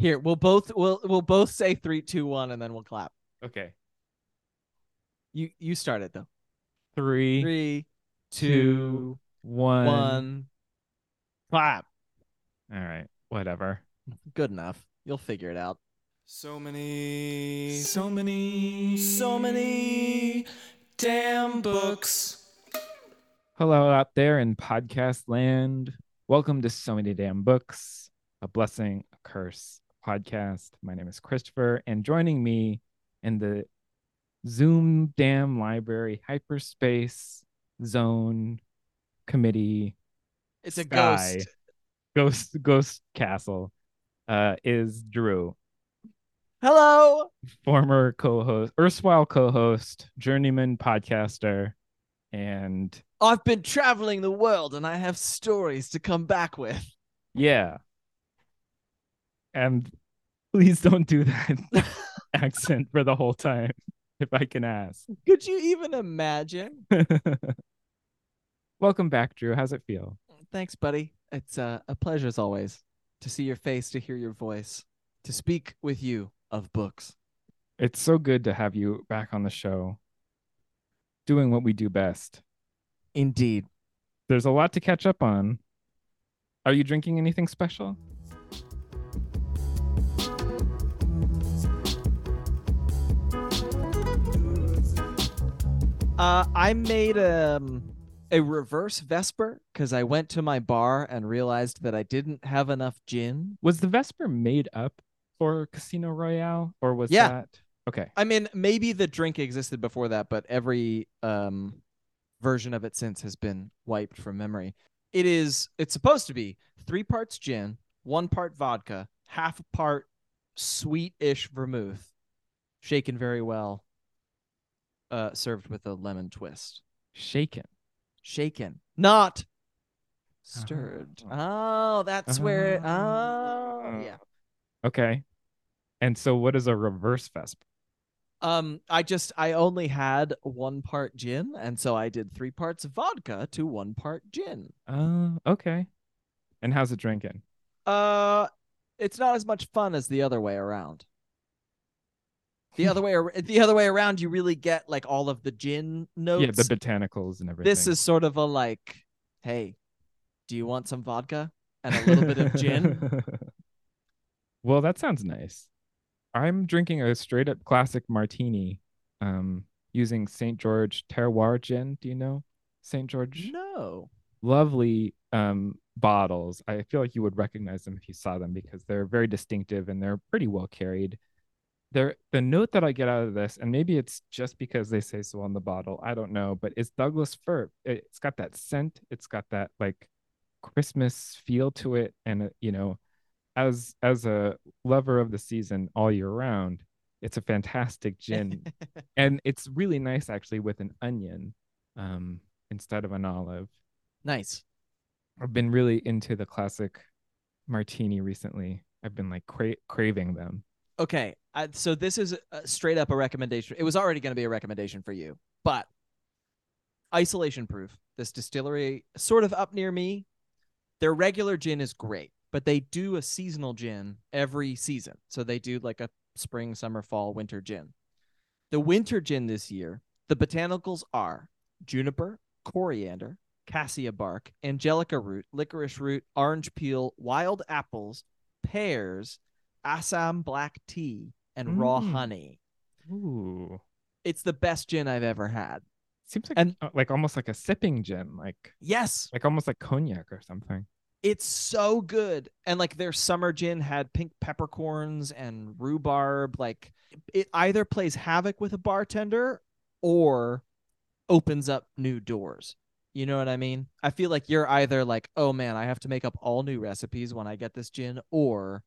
Here, we'll both we'll we'll both say three, two, one, and then we'll clap. Okay. You you start it though. Three, Three, two, two, one. one. Clap. All right. Whatever. Good enough. You'll figure it out. So many, so many, so many damn books. Hello out there in podcast land. Welcome to So Many Damn Books, a blessing, a curse podcast. My name is Christopher, and joining me in the Zoom Dam Library Hyperspace Zone Committee It's a Sky. ghost. Ghost Ghost Castle uh, is Drew, Hello. former co-host, erstwhile co-host, journeyman podcaster, and I've been traveling the world and I have stories to come back with. Yeah. And please don't do that accent for the whole time, if I can ask. Could you even imagine? Welcome back, Drew. How's it feel? Thanks, buddy. It's uh, a pleasure as always to see your face, to hear your voice, to speak with you of books. It's so good to have you back on the show, doing what we do best. Indeed. There's a lot to catch up on. Are you drinking anything special? Uh, I made um, a reverse Vesper because I went to my bar and realized that I didn't have enough gin. Was the Vesper made up for Casino Royale, or was Yeah. that okay? I mean, maybe the drink existed before that, but every um, version of it since has been wiped from memory. It is. It's supposed to be three parts gin, one part vodka, half a part sweet-ish vermouth, shaken very well, uh, served with a lemon twist. Shaken. Shaken, not stirred. Oh. Oh, that's where. It, oh, Oh. yeah. Okay. And so, what is a reverse Vesper? Um, I just I only had one part gin, and so I did three parts vodka to one part gin. Oh, okay. And how's it drinking? Uh, it's not as much fun as the other way around. The other way, the other way around, you really get like all of the gin notes. Yeah, the botanicals and everything. this is sort of a like, hey, do you want some vodka and a little bit of gin? well, that sounds nice. I'm drinking a straight up classic martini, um, using St. George Terroir gin. Do you know St. George? No. Lovely um bottles. I feel like you would recognize them if you saw them because they're very distinctive and they're pretty well carried. They're the note that I get out of this, and maybe it's just because they say so on the bottle. I don't know, but it's Douglas fir. It's got that scent. It's got that like Christmas feel to it, and uh, you know, as as a lover of the season all year round, it's a fantastic gin, and it's really nice actually with an onion, um, instead of an olive. nice. I've been really into the classic martini recently. I've been like cra- craving them. Okay, uh, so this is uh, straight up a recommendation. It was already going to be a recommendation for you, but isolation proof. This distillery, sort of up near me, their regular gin is great, but they do a seasonal gin every season. So they do like a spring, summer, fall, winter gin. The winter gin this year, the botanicals are juniper, coriander, cassia bark, angelica root, licorice root, orange peel, wild apples, pears, Assam black tea, and raw Mm. honey. Ooh, It's the best gin I've ever had. seems like And- uh, like almost like a sipping gin, like Yes, like almost like cognac or something. it's so good. And like their summer gin had pink peppercorns and rhubarb. Like it either plays havoc with a bartender or opens up new doors. You know what I mean? I feel like you're either like, oh man, I have to make up all new recipes when I get this gin, or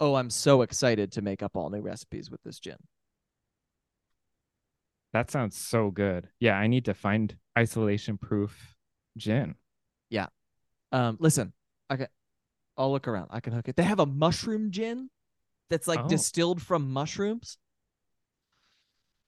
oh, I'm so excited to make up all new recipes with this gin. That sounds so good. Yeah, I need to find isolation proof gin. Yeah. Um, listen, okay, I'll look around. I can hook it. They have a mushroom gin that's like Oh. distilled from mushrooms.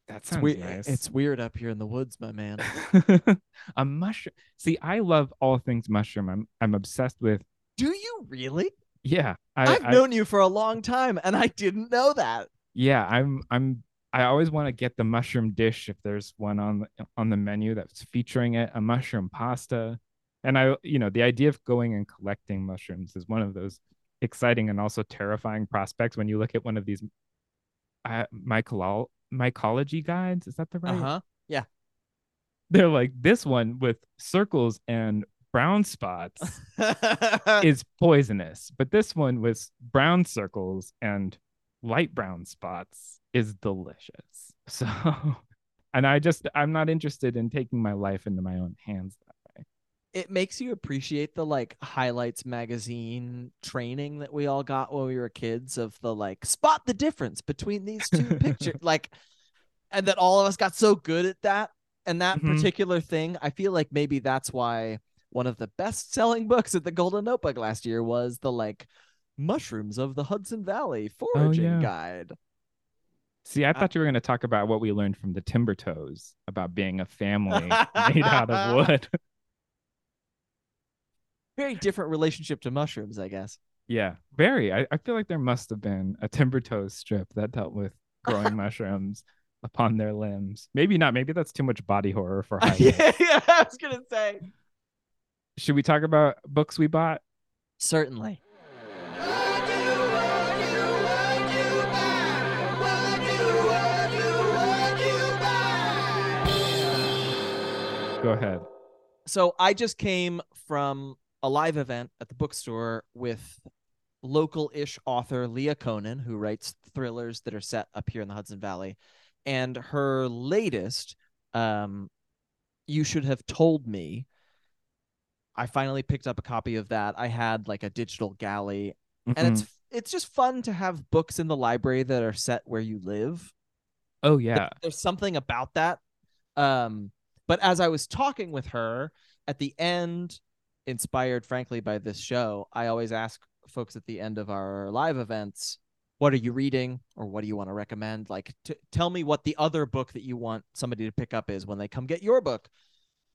That It's sounds weird. nice. It's weird up here in the woods, my man. a mushroom. See, I love all things mushroom. I'm I'm obsessed with Do you really? Yeah, I, have known you for a long time, and I didn't know that. yeah, I'm I'm I always want to get the mushroom dish if there's one on on the menu that's featuring it, a mushroom pasta. And I, you know, the idea of going and collecting mushrooms is one of those exciting and also terrifying prospects when you look at one of these uh, mycolo- mycology guides. Is that the right? Uh huh. Yeah. They're like this one with circles and brown spots is poisonous, but this one with brown circles and light brown spots is delicious. So, and I just, I'm not interested in taking my life into my own hands that way. it makes you appreciate the like highlights magazine training that we all got when we were kids of the like spot the difference between these two pictures like and that all of us got so good at that and that Mhm. particular thing i feel like maybe that's why one of the best selling books at the golden notebook last year was the like mushrooms of the hudson valley foraging yeah. guide See, I Uh, thought you were going to talk about what we learned from the Timbertoes about being a family made out of wood. very different relationship to mushrooms i guess yeah, very. I, I feel like there must have been a Timbertoes strip that dealt with growing mushrooms upon their limbs. Maybe not. Maybe that's too much body horror for high. yeah, yeah i was gonna say Should we talk about books we bought? certainly Go ahead. so I just came from a live event at the bookstore with local-ish author Leah Konen, who writes thrillers that are set up here in the Hudson Valley, and her latest, um, "You Should Have Told Me." I finally picked up a copy of that. I had like a digital galley, and Mhm. it's it's just fun to have books in the library that are set where you live. oh yeah. there's something about that um but as i was talking with her at the end inspired frankly by this show i always ask folks at the end of our live events what are you reading or what do you want to recommend like t- tell me what the other book that you want somebody to pick up is when they come get your book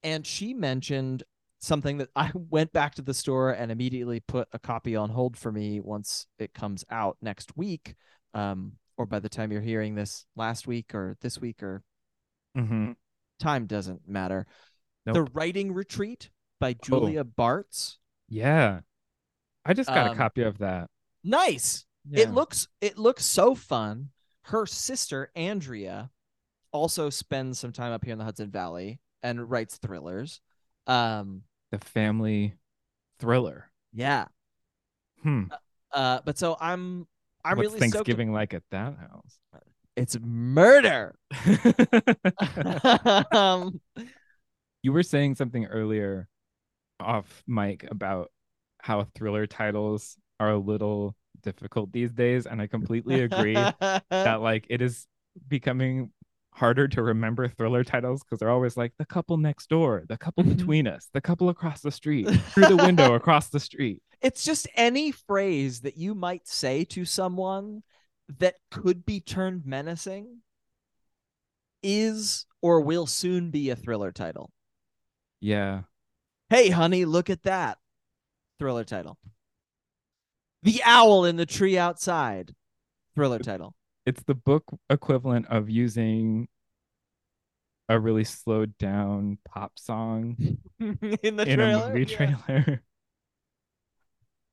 and she mentioned something that i went back to the store and immediately put a copy on hold for me once it comes out next week um or by the time you're hearing this last week or this week or hmm time doesn't matter. Nope. The Writing Retreat by Julia Bartz. Yeah. I just got Um, a copy of that. Nice. Yeah. It looks it looks so fun. Her sister Andrea also spends some time up here in the Hudson Valley and writes thrillers. Um the family thriller. yeah. Hmm. Uh but so I'm I'm What's really stoked. Thanksgiving like at that house? It's murder. um you were saying something earlier off mic about how thriller titles are a little difficult these days and i completely agree that like it is becoming harder to remember thriller titles because they're always like the couple next door the couple Mhm. between us the couple across the street through the window across the street it's just any phrase that you might say to someone that could be turned menacing is or will soon be a thriller title. yeah Hey, honey, look at that. Thriller title. The owl in the tree outside. Thriller title. It's the book equivalent of using a really slowed down pop song in the in trailer. a movie yeah. trailer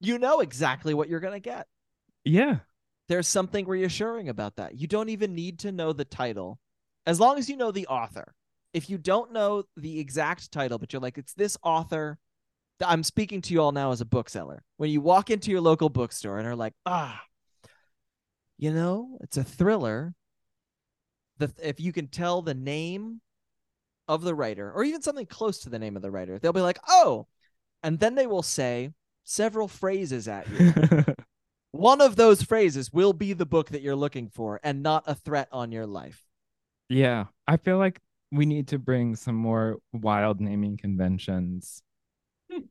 You know exactly what you're going to get. yeah there's something reassuring about that. You don't even need to know the title as long as you know the author. If you don't know the exact title, but you're like, it's this author, th- I'm speaking to you all now as a bookseller. When you walk into your local bookstore and are like, ah, you know, it's a thriller. The if you can tell the name of the writer or even something close to the name of the writer, they'll be like, oh, and then they will say several phrases at you one of those phrases will be the book that you're looking for and not a threat on your life. Yeah, I feel like we need to bring some more wild naming conventions Hmm.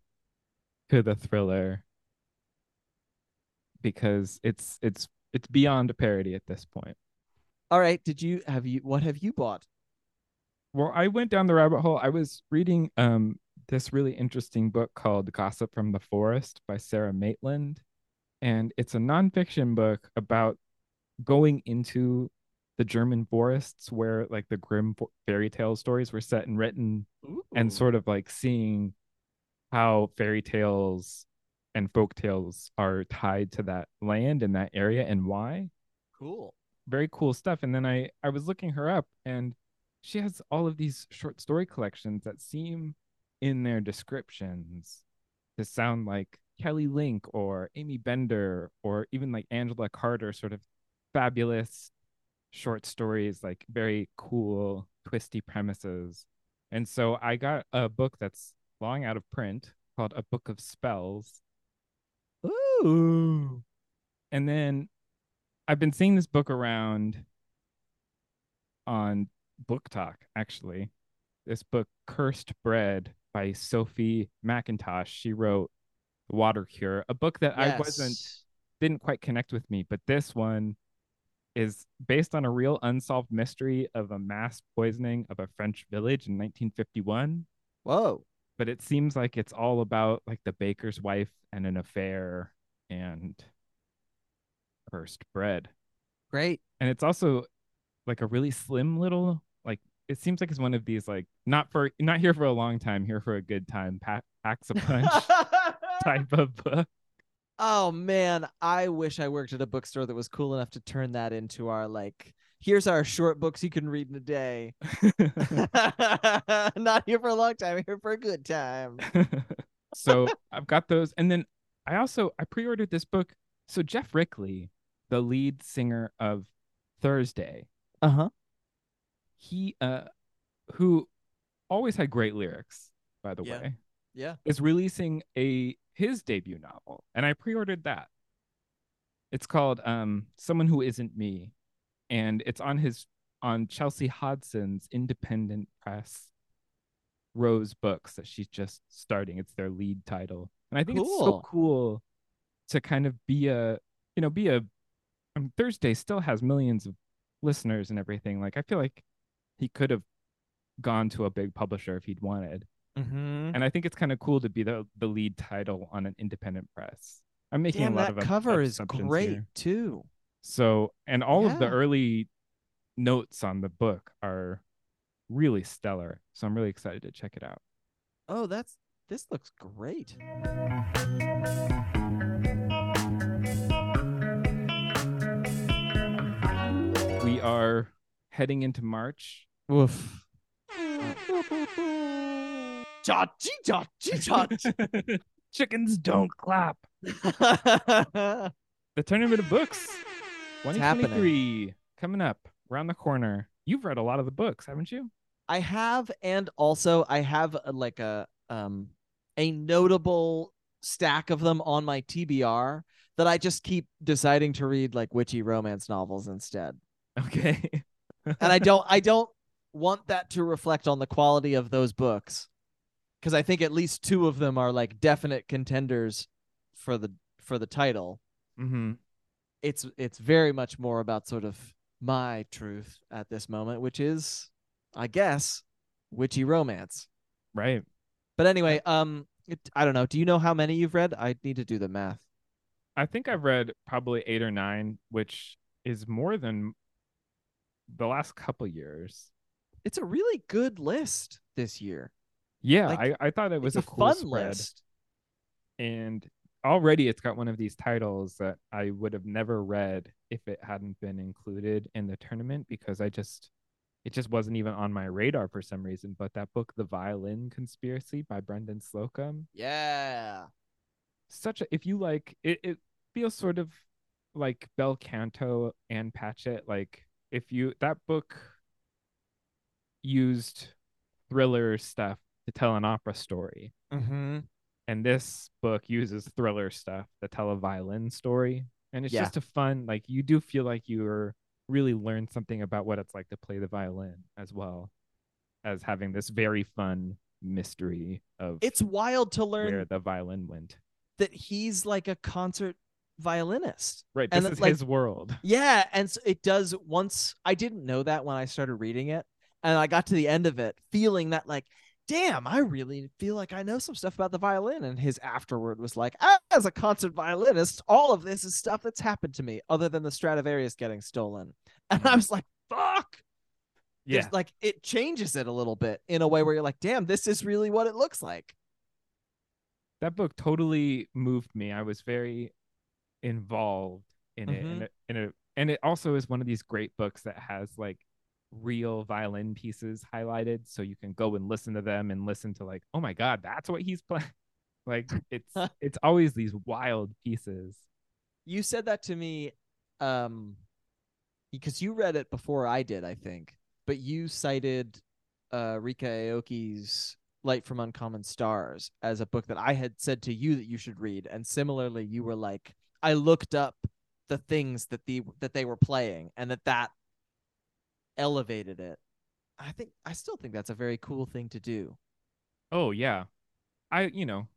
to the thriller because it's it's it's beyond a parody at this point. All right, did you have you what have you bought? Well, I went down the rabbit hole. I was reading um this really interesting book called Gossip from the Forest by Sara Maitland. and it's a nonfiction book about going into the German forests where like the Grimm fairy tale stories were set and written, and sort of like seeing how fairy tales and folk tales are tied to that land and that area and why. cool. Very cool stuff. And then I I was looking her up and she has all of these short story collections that seem in their descriptions to sound like Kelly Link or Aimee Bender or even like Angela Carter, sort of fabulous short stories, like very cool, twisty premises. And so I got a book that's long out of print called A Book of Spells. Ooh. And then I've been seeing this book around on BookTok, actually. This book, Cursed Bread by Sophie Mackintosh. She wrote Water Cure, a book that I wasn't didn't quite connect with me, but this one is based on a real unsolved mystery of a mass poisoning of a French village in 1951. Whoa. But it seems like it's all about like the baker's wife and an affair and cursed bread. Great. And it's also like a really slim little like it seems like it's one of these like not for not here for a long time, here for a good time, pack, packs a punch type of book. oh man, I wish I worked at a bookstore that was cool enough to turn that into our like here's our short books you can read in a day. Not here for a long time, here for a good time. so I've got those, and then I also I pre-ordered this book. So Geoff Rickly, the lead singer of Thursday, Uh-huh. he uh, who always had great lyrics, by the Yeah. way, Yeah. is releasing a his debut novel, and I pre-ordered that. It's called um Someone Who Isn't Me, and it's on his on Chelsea Hodson's independent press Rose Books that she's just starting. It's their lead title. And I think it's so Cool. cool to kind of be a, you know, be a um, Thursday still has millions of listeners and everything. Like I feel like he could have gone to a big publisher if he'd wanted. Mm-hmm. And I think it's kind of cool to be the the lead title on an independent press. I'm making Damn, a lot that of cover is great here. too. So, and all of the early notes on the book are really stellar. So I'm really excited to check it out. Oh, that's this looks great. We are heading into March. Woof. Chickens don't clap. The Tournament of Books happening. 2023 coming up around the corner. You've read a lot of the books, haven't you? I have, and also I have a, like a um a notable stack of them on my TBR that I just keep deciding to read like witchy romance novels instead. Okay. And I don't I don't want that to reflect on the quality of those books because I think at least two of them are like definite contenders for the for the title. hmm It's it's very much more about sort of my truth at this moment, which is I guess witchy romance. Right. But anyway, um, it, I don't know. Do you know how many you've read? I need to do the math. I think I've read probably eight or nine, which is more than the last couple years. It's a really good list this year. Yeah, Like, I, I thought it was a, a, cool fun spread. list. And already it's got one of these titles that I would have never read if it hadn't been included in the tournament because I just it just wasn't even on my radar for some reason. But that book, The Violin Conspiracy by Brendan Slocumb, Yeah. such a if you like it, it feels sort of like Bel Canto and Patchett. Like if you that book used thriller stuff to tell an opera story. Mm-hmm. And this book uses thriller stuff to tell a violin story. And it's Yeah. just a fun, like you do feel like you're really learned something about what it's like to play the violin as well as having this very fun mystery of It's wild to learn where the violin went. that he's like a concert violinist. Right. And This that, is like- his world. Yeah, and so it does once I didn't know that when I started reading it, and I got to the end of it feeling that like damn, I really feel like I know some stuff about the violin. And his afterward was like, as a concert violinist, all of this is stuff that's happened to me, other than the Stradivarius getting stolen. And I was like, fuck. Yeah. Like it changes it a little bit in a way where you're like, damn, this is really what it looks like. that book totally moved me. I was very involved in it, Mhm. and it, and it, and it also is one of these great books that has like real violin pieces highlighted, so you can go and listen to them and listen to like, oh my god, that's what he's playing. Like it's it's always these wild pieces. You said that to me, um, because you read it before I did, I think. But you cited uh, Ryka Aoki's Light from Uncommon Stars as a book that I had said to you that you should read, and similarly, you were like, I looked up the things that the that they were playing, and that that elevated it. I think I still think that's a very cool thing to do. Oh yeah, I you know,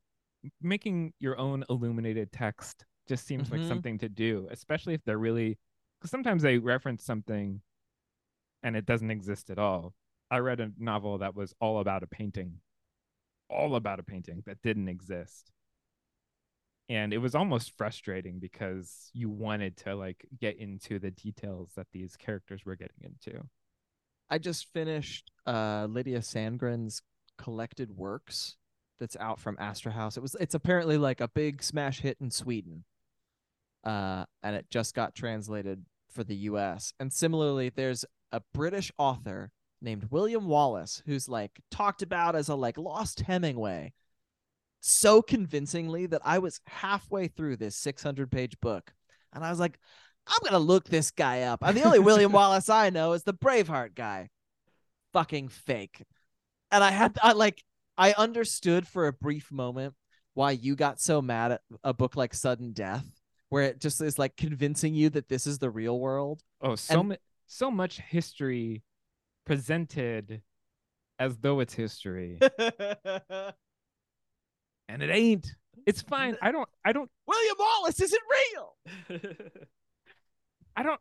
making your own illuminated text just seems Mhm. like something to do, especially if they're really because sometimes they reference something and it doesn't exist at all. I read a novel that was all about a painting, all about a painting that didn't exist. And it was almost frustrating because you wanted to like get into the details that these characters were getting into. I just finished uh Lydia Sandgren's collected works that's out from Astra House. It was it's apparently like a big smash hit in Sweden. Uh and it just got translated for the US. And similarly there's a British author named William Wallace who's like talked about as a like lost Hemingway so convincingly that I was halfway through this 600 page book and I was like I'm going to look this guy up. And the only William Wallace I know is the Braveheart guy. Fucking fake. And I had, I like, I understood for a brief moment why you got so mad at a book like Sudden Death, where it just is like convincing you that this is the real world. Oh, so And- mu- so much history presented as though it's history, and it ain't. It's fine. I don't. I don't. William Wallace isn't real. I don't.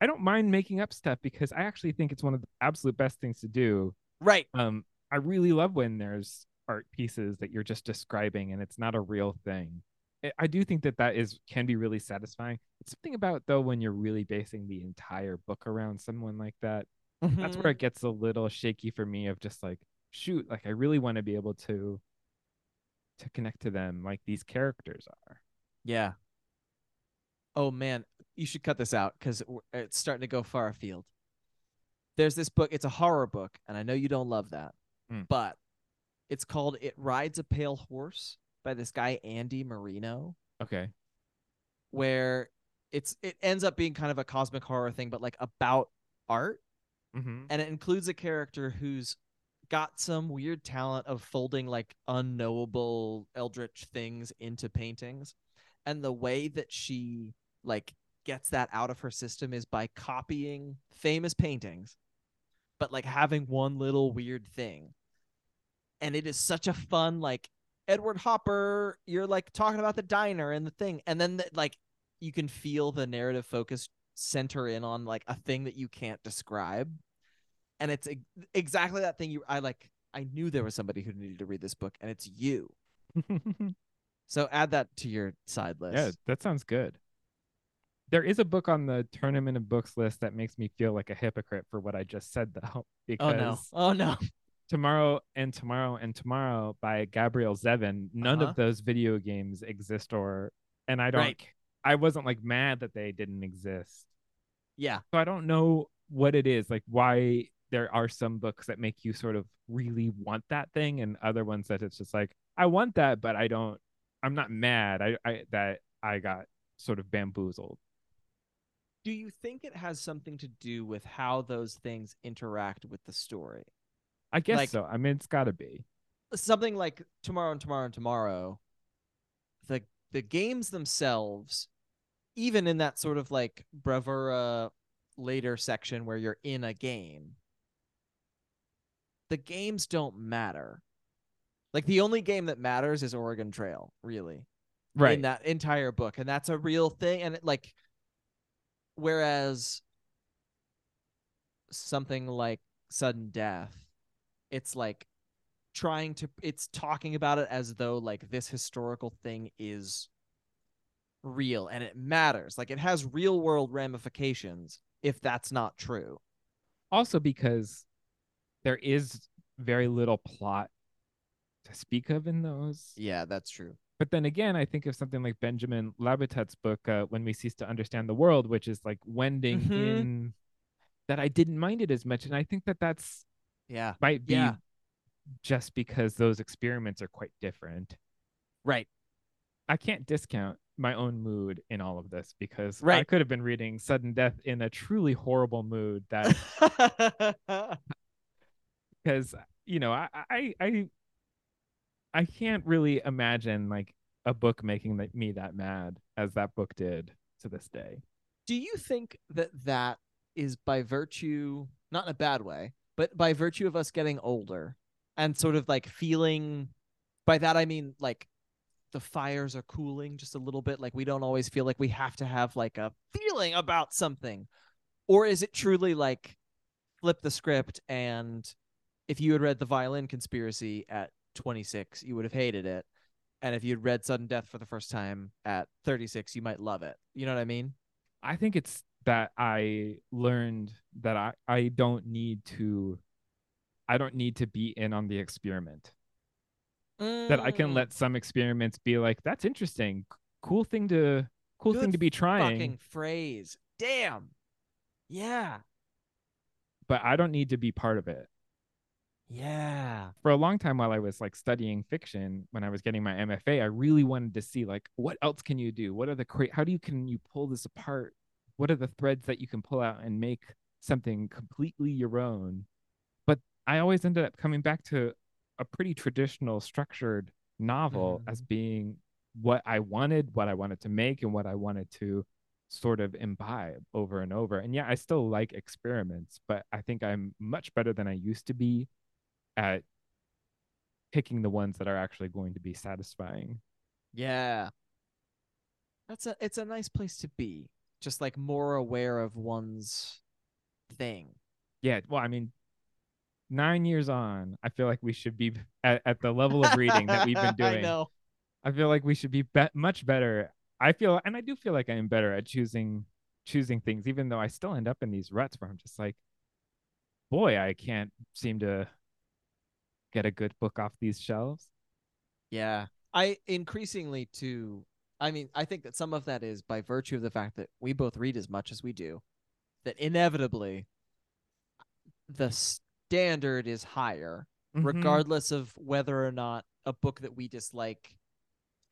I don't mind making up stuff because I actually think it's one of the absolute best things to do. Right. Um, I really love when there's art pieces that you're just describing and it's not a real thing. I- I do think that that is can be really satisfying. It's something about though when you're really basing the entire book around someone like that. That's Mhm. where it gets a little shaky for me. Of just like, shoot, like I really want to be able to to connect to them like these characters are. Yeah. Oh man, you should cut this out because it's starting to go far afield. There's this book. It's a horror book, and I know you don't love that, Hmm. but it's called "It Rides a Pale Horse" by this guy Andy Marino, Okay. where it's it ends up being kind of a cosmic horror thing, but like about art, Mm-hmm. and it includes a character who's got some weird talent of folding like unknowable eldritch things into paintings. And the way that she like gets that out of her system is by copying famous paintings but like having one little weird thing. And it is such a fun like edward hopper you're like talking about the diner and the thing. And then the, like you can feel the narrative focus center in on like a thing that you can't describe and it's ex- exactly that thing you i like i knew there was somebody who needed to read this book and it's you so add that to your side list yeah, that sounds good. There is a book on the tournament of books list that makes me feel like a hypocrite for what I just said though, because oh no oh no tomorrow and tomorrow and tomorrow by Gabrielle Zevin, none Uh-huh. of those video games exist or and I don't Right. I wasn't like mad that they didn't exist. yeah So I don't know what it is, like why there are some books that make you sort of really want that thing and other ones that it's just like I want that but I don't I'm not mad I, I that I got sort of bamboozled. do you think it has something to do with how those things interact with the story I guess Like- so. I mean it's gotta be. something like tomorrow and tomorrow and tomorrow the the games themselves even in that sort of like bravura later section where you're in a game the games don't matter like the only game that matters is oregon trail really Right. in that entire book and that's a real thing and it like whereas something like sudden death it's like trying to it's talking about it as though like this historical thing is real and it matters. Like it has real world ramifications if that's not true. Also because there is very little plot to speak of in those. Yeah, that's true. But then again, I think of something like Benjamin Labatut's book, uh, When We Cease to Understand the World, which is like wending Mhm. in that I didn't mind it as much. And I think that that's Yeah. might be Yeah. just because those experiments are quite different. Right. I can't discount my own mood in all of this because I could have been reading Sudden Death in a truly horrible mood that because you know I I I I can't really imagine like a book making me that mad as that book did to this day. Do you think that that is by virtue, not in a bad way, but by virtue of us getting older and sort of like feeling by that I mean like the fires are cooling just a little bit like we don't always feel like we have to have like a feeling about something or is it truly like flip the script and if you had read the violin conspiracy at 26 you would have hated it. And if you'd read sudden death for the first time at 36 you might love it. You know what i mean? I think it's that I learned that I I don't need to I don't need to be in on the experiment. That I can Mm, let some experiments be like that's interesting. Cool thing to cool thing to be trying, fucking phrase. Damn. Yeah. But I don't need to be part of it. Yeah for a long time while I was like studying fiction when I was getting my MFA, I really wanted to see like what else can you do? What are the cra- how do you can you pull this apart? What are the threads that you can pull out and make something completely your own? But I always ended up coming back to a pretty traditional structured novel as mm. being what I wanted, what I wanted to make and what I wanted to sort of imbibe over and over. And yeah, I still like experiments, but I think I'm much better than I used to be at picking the ones that are actually going to be satisfying. yeah that's a it's a nice place to be just like more aware of one's thing Yeah, well, I mean, nine years on, I feel like we should be at, at the level of reading that we've been doing. i know I feel like we should be, be- much better. I feel, and I do feel like I am better at choosing choosing things, even though I still end up in these ruts where I'm just like, boy, I can't seem to get a good book off these shelves. Yeah. I increasingly too I mean, I think that some of that is by virtue of the fact that we both read as much as we do, that inevitably the standard is higher, Mhm. regardless of whether or not a book that we dislike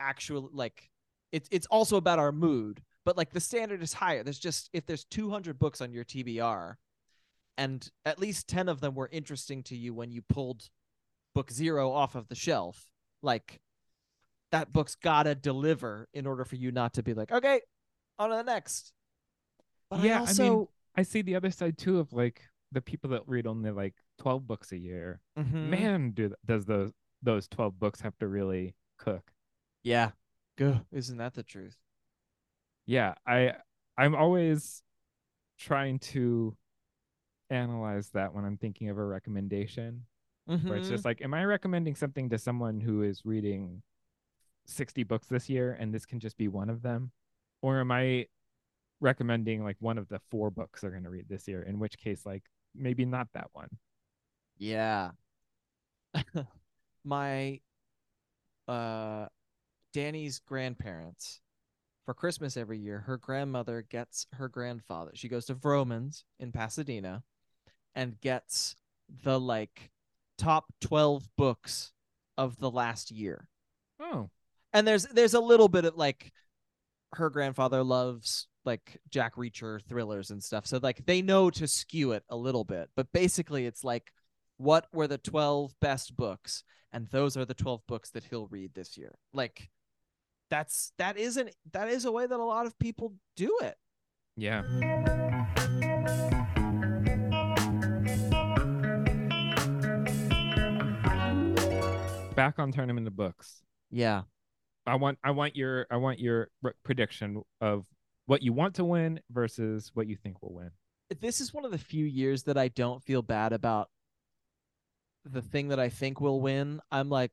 actually like it's it's also about our mood, but like the standard is higher. There's just if there's 200 books on your TBR and at least 10 of them were interesting to you when you pulled book 0 off of the shelf, like that book's got to deliver in order for you not to be like, "Okay, on to the next." But yeah, I also mean, I see the other side too of like the people that read only like 12 books a year. Mhm. Man, do does those those 12 books have to really cook? yeah. Good. Isn't that the truth? yeah i i'm always trying to analyze that when i'm thinking of a recommendation where it's just like am i recommending something to someone who is reading 60 books this year and this can just be one of them or am i recommending like one of the four books they're going to read this year in which case like maybe not that one Yeah. My uh Danny's grandparents for Christmas every year, her grandmother gets her grandfather. She goes to Vroman's in Pasadena and gets the like top 12 books of the last year. oh And there's there's a little bit of like her grandfather loves like Jack Reacher thrillers and stuff. So like they know to skew it a little bit, but basically it's like what were the 12 best books and those are the 12 books that he'll read this year. Like that's that isn't that is a way that a lot of people do it. yeah back on tournament of books Yeah. I want I want your I want your re- prediction of what you want to win versus what you think will win. This is one of the few years that I don't feel bad about the thing that I think will win, I'm like,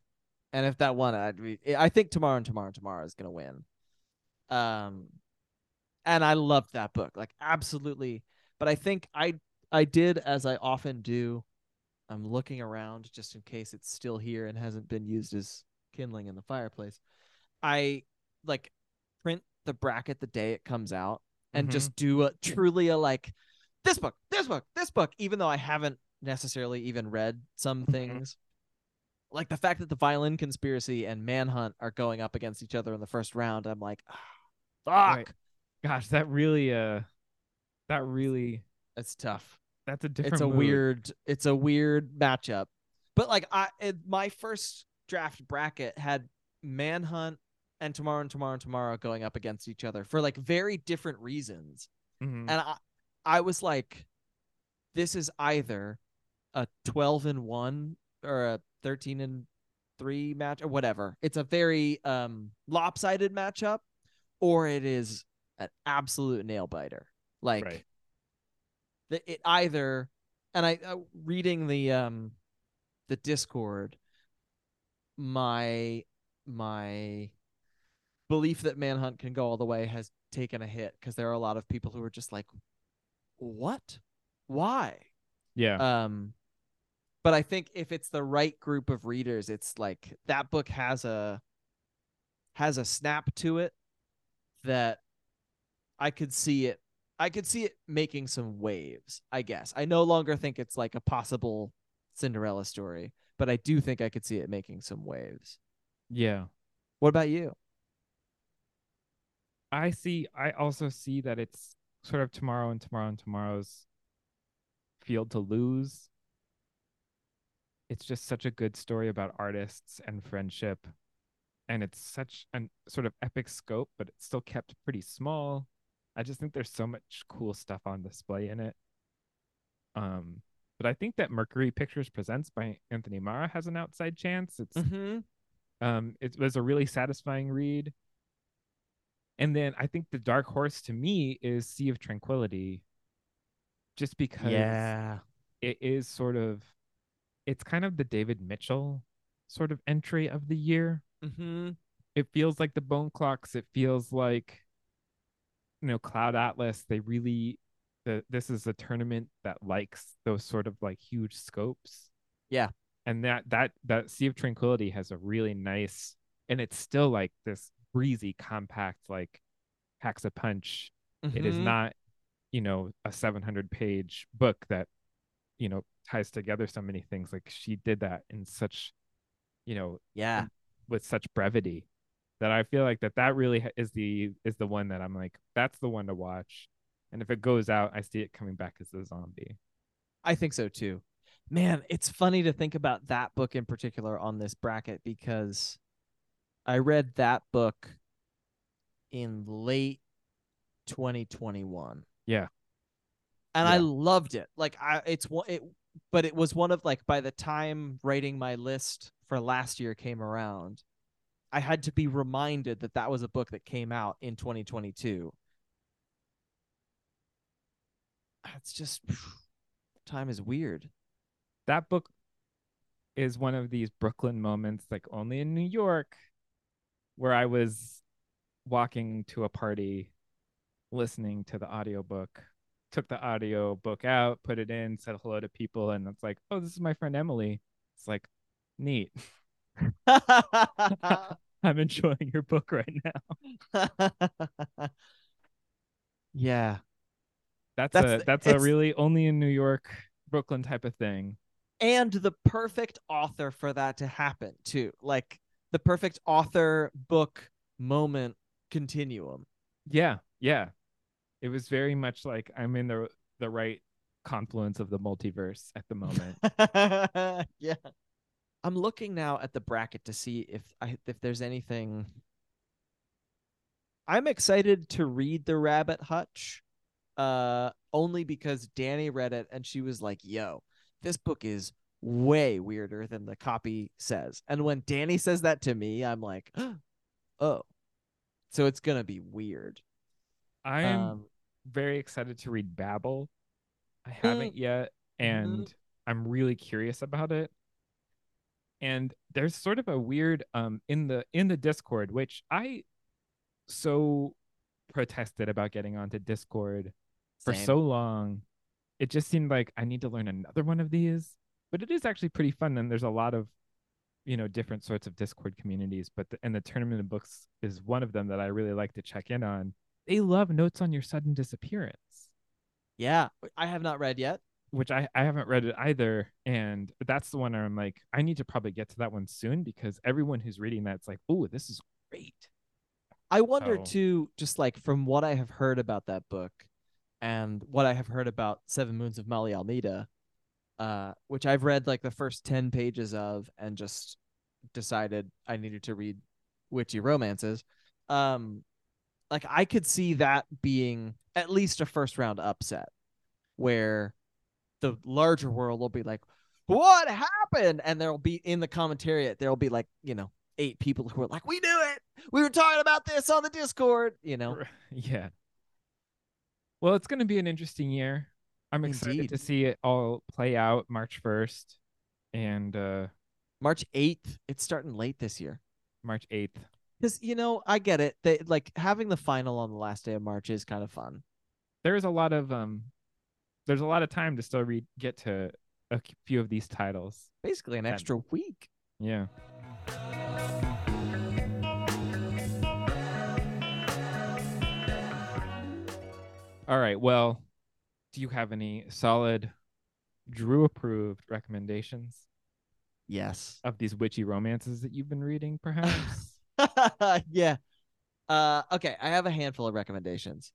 and if that won, I'd be, I think tomorrow and tomorrow and tomorrow is gonna win. Um, and I loved that book, like absolutely. But I think I I did as I often do. I'm looking around just in case it's still here and hasn't been used as kindling in the fireplace. I like print the bracket the day it comes out and Mhm. just do a truly a like this book, this book, this book, even though I haven't necessarily even read some Mhm. things. Like the fact that the violin conspiracy and manhunt are going up against each other in the first round, I'm like, ah, fuck. Right. Gosh, that really uh that really It's tough. That's a different it's a mood. weird it's a weird matchup but like i it, my first draft bracket had manhunt and tomorrow and tomorrow and tomorrow going up against each other for like very different reasons Mhm. and i i was like this is either a 12 and 1 or a 13 and 3 match or whatever it's a very um lopsided matchup or it is an absolute nail biter like Right. That it either and i uh, reading the um the discord my my belief that manhunt can go all the way has taken a hit because there are a lot of people who are just like what why Yeah. um but i think if it's the right group of readers it's like that book has a has a snap to it that i could see it i could see it making some waves i guess i no longer think it's like a possible cinderella story but i do think i could see it making some waves yeah. what about you I see I also see that it's sort of tomorrow and tomorrow and tomorrow's field to lose. It's just such a good story about artists and friendship. And it's such an sort of epic scope, but it's still kept pretty small. I just think there's so much cool stuff on display in it. Um, but I think that Mercury Pictures Presents by Anthony Marra has an outside chance. It's mm-hmm. um, it was a really satisfying read. And then I think the dark horse to me is Sea of Tranquility, just because yeah it is sort of, it's kind of the David Mitchell sort of entry of the year. mm-hmm. It feels like the Bone Clocks. It feels like, you know, Cloud Atlas. They really, the this is a tournament that likes those sort of like huge scopes. Yeah. and that that that Sea of Tranquility has a really nice, and it's still like this breezy, compact, like packs a punch. It is Mhm. not, you know, a 700 page book that, you know, ties together so many things. Like she did that in such, you know, yeah with such brevity that I feel like that that really is the is the one that I'm like that's the one to watch. And if it goes out, I see it coming back as a zombie. I think so too. Man, it's funny to think about that book in particular on this bracket because I read that book in late 2021. Yeah. And I loved it. Like I it's one it but it was one of like by the time writing my list for last year came around, I had to be reminded that that was a book that came out in 2022. It's just time is weird. That book is one of these Brooklyn moments like only in New York where I was walking to a party listening to the audiobook took the audio book out put it in said hello to people and it's like oh this is my friend Emily it's like neat I'm enjoying your book right now yeah. That's, That's a that's a really only in New York, Brooklyn type of thing. And the perfect author for that to happen too. Like the perfect author book moment continuum. Yeah, yeah. It was very much like I'm in the the right confluence of the multiverse at the moment. yeah. I'm looking now at the bracket to see if I if there's anything I'm excited to read The Rabbit Hutch uh only because Danny read it and she was like, "Yo, this book is way weirder than the copy says." And when Danny says that to me, I'm like, "Oh. So it's going to be weird." I am Um very excited to read Babel. I Mm-hmm. haven't yet, and I'm really curious about it. And there's sort of a weird um in the in the Discord, which I so protested about getting onto Discord for so long. It just seemed like I need to learn another one of these, but it is actually pretty fun. And there's a lot of, you know, different sorts of Discord communities. But the, and the tournament of books is one of them that I really like to check in on. They love notes on your sudden disappearance, Yeah, I have not read yet. Which I I haven't read it either. And that's the one where I'm like, I need to probably get to that one soon because everyone who's reading that's like, oh, this is great. I wonder So- too, just like from what I have heard about that book and what I have heard about Seven Moons of Maali Almeida, uh, which I've read like the first 10 pages of and just decided I needed to read witchy romances. Um, like I could see that being at least a first round upset where the larger world will be like, what happened? And there'll be in the commentary, there'll be like, you know, eight people who are like, we knew it. We were talking about this on the Discord, you know. Yeah. Well, it's going to be an interesting year. I'm excited Indeed. to see it all play out March 1st and uh March 8th, it's starting late this year. March 8th. Because, you know, I get it. They like having the final on the last day of March is kind of fun. There's a lot of um there's a lot of time to still read get to a few of these titles. Basically an extra week. Yeah. All right. Well, do you have any solid Drew approved recommendations Yes. of these witchy romances that you've been reading, perhaps? yeah. Uh, okay, I have a handful of recommendations.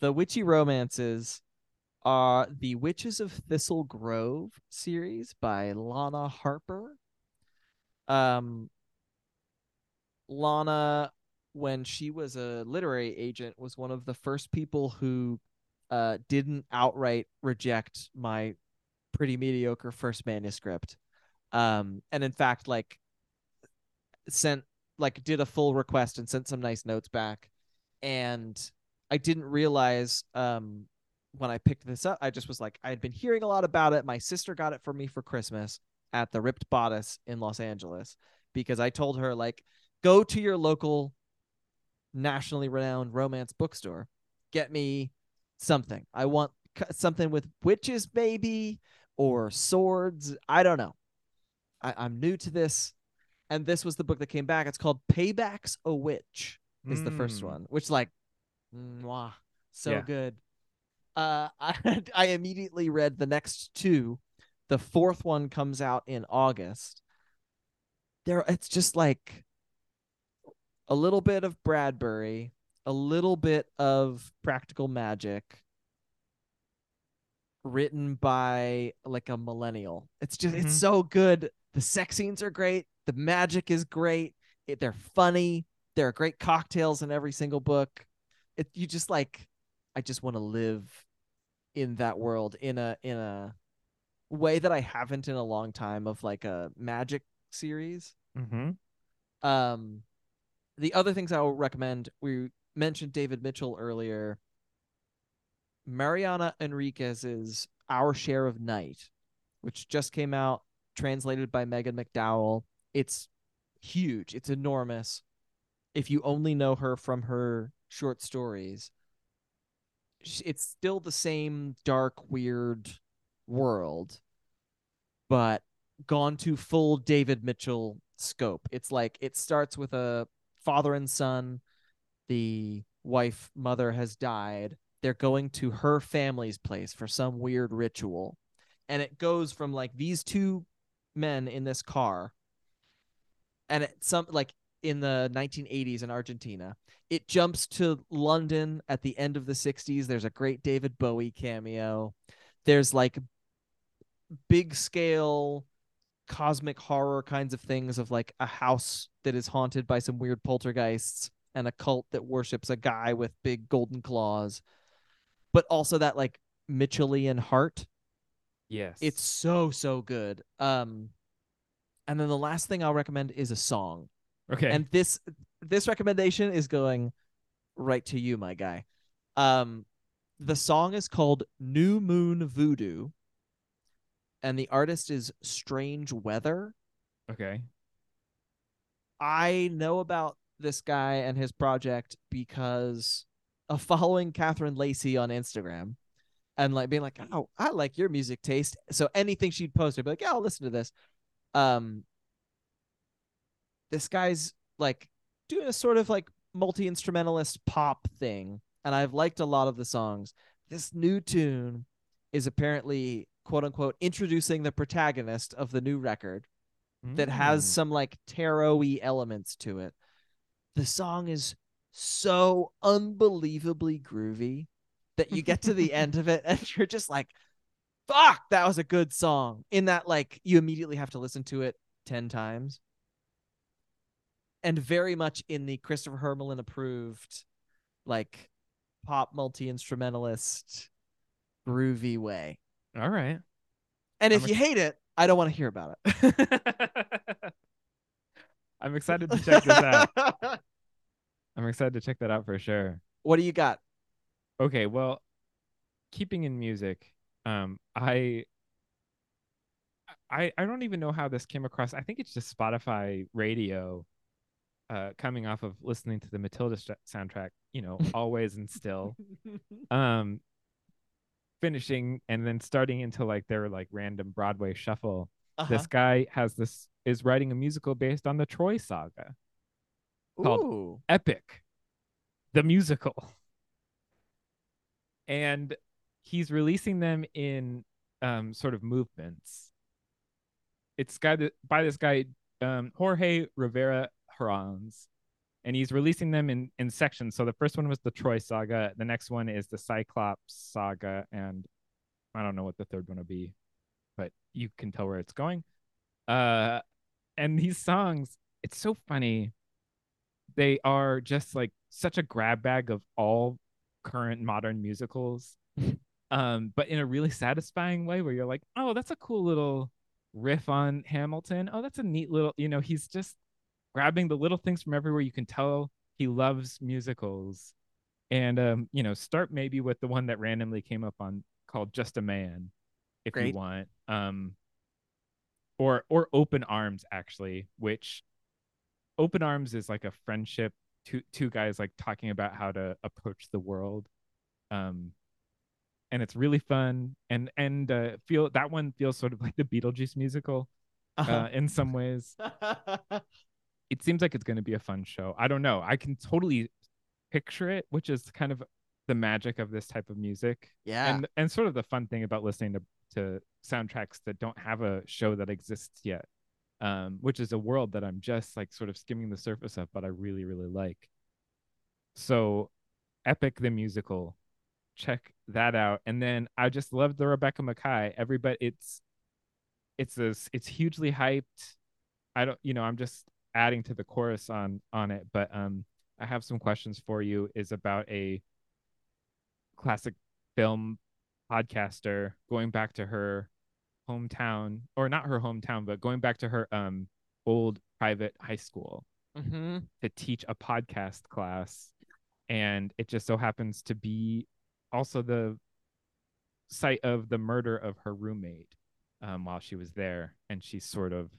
The witchy romances are the Witches of Thistle Grove series by Lana Harper. Um, Lana, when she was a literary agent, was one of the first people who uh, didn't outright reject my pretty mediocre first manuscript. Um, and in fact, like sent like did a full request and sent some nice notes back and i didn't realize um when i picked this up i just was like i had been hearing a lot about it my sister got it for me for christmas at the ripped bodice in los angeles because i told her like go to your local nationally renowned romance bookstore get me something i want something with witches maybe or swords i don't know I, i'm new to this and this was the book that came back. It's called Payback's a Witch. Is the first Mm. one, which like, mwah, so Yeah. good. Uh, I I immediately read the next two. The fourth one comes out in August. There, it's just like a little bit of Bradbury, a little bit of Practical Magic, written by like a millennial. It's just Mhm. it's so good. The sex scenes are great. The magic is great. It, they're funny. There are great cocktails in every single book. It you just like I just want to live in that world in a in a way that I haven't in a long time of like a magic series. Mm-hmm. Um, the other things I will recommend, we mentioned David Mitchell earlier. Mariana Enriquez's Our Share of Night, which just came out, translated by Megan McDowell. It's huge. It's enormous. If you only know her from her short stories, it's still the same dark, weird world, but gone to full David Mitchell scope. It's like it starts with a father and son. The wife, mother has died. They're going to her family's place for some weird ritual. And it goes from like these two men in this car and it some like in the 1980s in Argentina. It jumps to London at the end of the 60s. There's a great David Bowie cameo. There's like big scale cosmic horror kinds of things of like a house that is haunted by some weird poltergeists and a cult that worships a guy with big golden claws. But also that like Mitchellian heart Yes. it's so so good. Um, and then the last thing I'll recommend is a song, okay. and this this recommendation is going right to you, my guy. Um, the song is called "New Moon Voodoo," and the artist is Strange Weather. Okay. I know about this guy and his project because of following Catherine Lacey on Instagram and like being like, oh, I like your music taste. So anything she'd post, I'd be like, yeah, I'll listen to this. Um, this guy's like doing a sort of like multi instrumentalist pop thing, and I've liked a lot of the songs. This new tune is apparently quote unquote introducing the protagonist of the new record that has Mm. some like tarot-y elements to it. The song is so unbelievably groovy that you get to the end of it and you're just like, fuck, that was a good song. In that, like, you immediately have to listen to it 10 times. And very much in the Christopher Hermelin approved, like, pop multi instrumentalist, groovy way. All right. And if I'm you hate it, I don't want to hear about it. I'm excited to check this out. I'm excited to check that out for sure. what do you got? Okay, well, keeping in music, um, I I I don't even know how this came across. I think it's just Spotify radio uh coming off of listening to the Matilda st- soundtrack, you know, always and still. Um finishing and then starting into like their like random Broadway shuffle. Uh-huh. This guy has this is writing a musical based on the Troy saga. called Ooh. Epic, the musical. And he's releasing them in um, sort of movements. It's guy that, by this guy, um, Jorge Rivera Herrans, and he's releasing them in, in sections. So the first one was the Troy saga. The next one is the Cyclops saga. And I don't know what the third one will be, but you can tell where it's going. Uh, and these songs, it's so funny they are just like such a grab bag of all current modern musicals um but in a really satisfying way where you're like oh that's a cool little riff on hamilton oh that's a neat little you know he's just grabbing the little things from everywhere you can tell he loves musicals and um you know start maybe with the one that randomly came up on called just a man if Great. you want um or or open arms actually which open arms is like a friendship two two guys like talking about how to approach the world um and it's really fun and and uh feel that one feels sort of like the beetlejuice musical uh, Uh-huh. in some ways it seems like it's going to be a fun show. I don't know. I can totally picture it which is kind of the magic of this type of music. Yeah. and and sort of the fun thing about listening to to soundtracks that don't have a show that exists yet um which is a world that i'm just like sort of skimming the surface of but i really really like. So epic the musical check that out. And then i just love the rebecca makkai everybody it's it's this it's hugely hyped. I don't you know i'm just adding to the chorus on on it but um i have some questions for you is about a classic film podcaster going back to her hometown or not her hometown but going back to her um old private high school mm-hmm. to teach a podcast class and it just so happens to be also the site of the murder of her roommate um, while she was there and she's sort of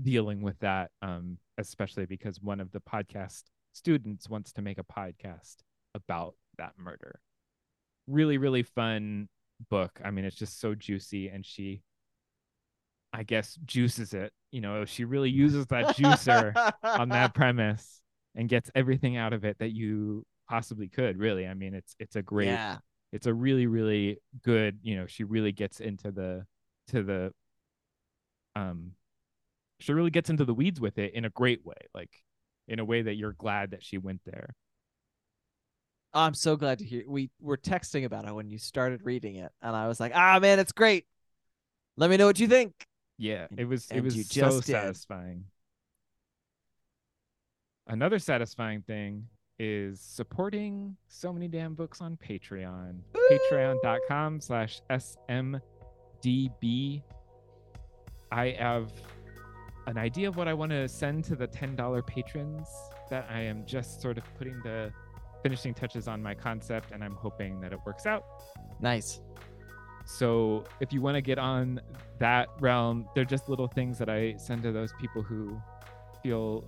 dealing with that um, especially because one of the podcast students wants to make a podcast about that murder. Really really fun book. I mean it's just so juicy and she i guess juices it. You know she really uses that juicer on that premise and gets everything out of it that you possibly could really. I mean it's it's a great Yeah. it's a really really good you know she really gets into the to the um she really gets into the weeds with it in a great way like in a way that you're glad that she went there I'm so glad to hear. We were texting about it when you started reading it, and I was like, "Ah, man, it's great. Let me know what you think." yeah it was it was so did. satisfying another satisfying thing is supporting so many damn books on patreon patreon.com slash smdb i have an idea of what i want to send to the $10 patrons that i am just sort of putting the finishing touches on my concept and i'm hoping that it works out Nice. so if you want to get on that realm, they're just little things that I send to those people who feel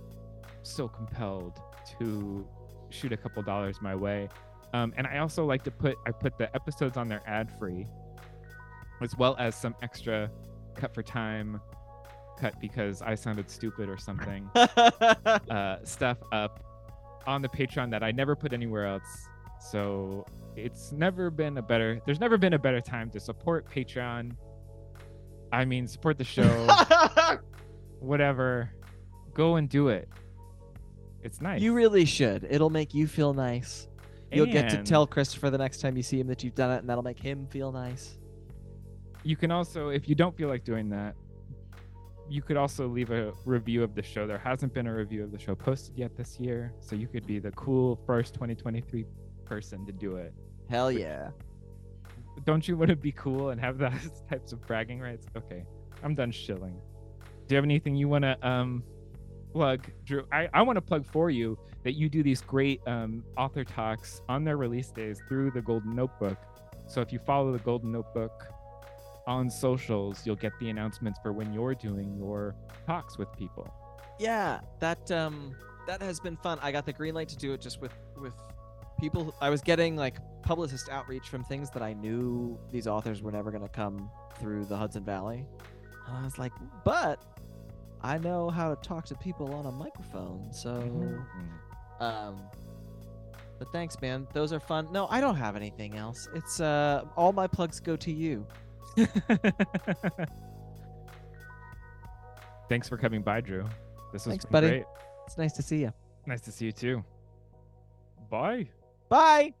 so compelled to shoot a couple dollars my way. Um, and I also like to put I put the episodes on there ad free, as well as some extra cut for time cut because I sounded stupid or something uh, stuff up on the Patreon that I never put anywhere else. So it's never been a better there's never been a better time to support Patreon. I mean support the show, whatever. Go and do it. It's nice. You really should. It'll make you feel nice. You'll get to tell Christopher the next time you see him that you've done it, and that'll make him feel nice. You can also, if you don't feel like doing that, you could also leave a review of the show. There hasn't been a review of the show posted yet this year, so you could be the cool first 2023 person to do it. Hell yeah. Don't you want to be cool and have those types of bragging rights? Okay, I'm done shilling. Do you have anything you want to um plug, Drew? I, I want to plug for you that you do these great um, author talks on their release days through the Golden Notebook. So if you follow the Golden Notebook on socials, you'll get the announcements for when you're doing your talks with people. Yeah, that um that has been fun. I got the green light to do it just with with people I was getting like publicist outreach from things that I knew these authors were never going to come through the Hudson Valley. And I was like, "But I know how to talk to people on a microphone." So um but thanks, man. Those are fun. No, I don't have anything else. It's uh all my plugs go to you. Thanks for coming by, Drew. This was Thanks, buddy. great. It's nice to see you. Nice to see you too. Bye. Bye.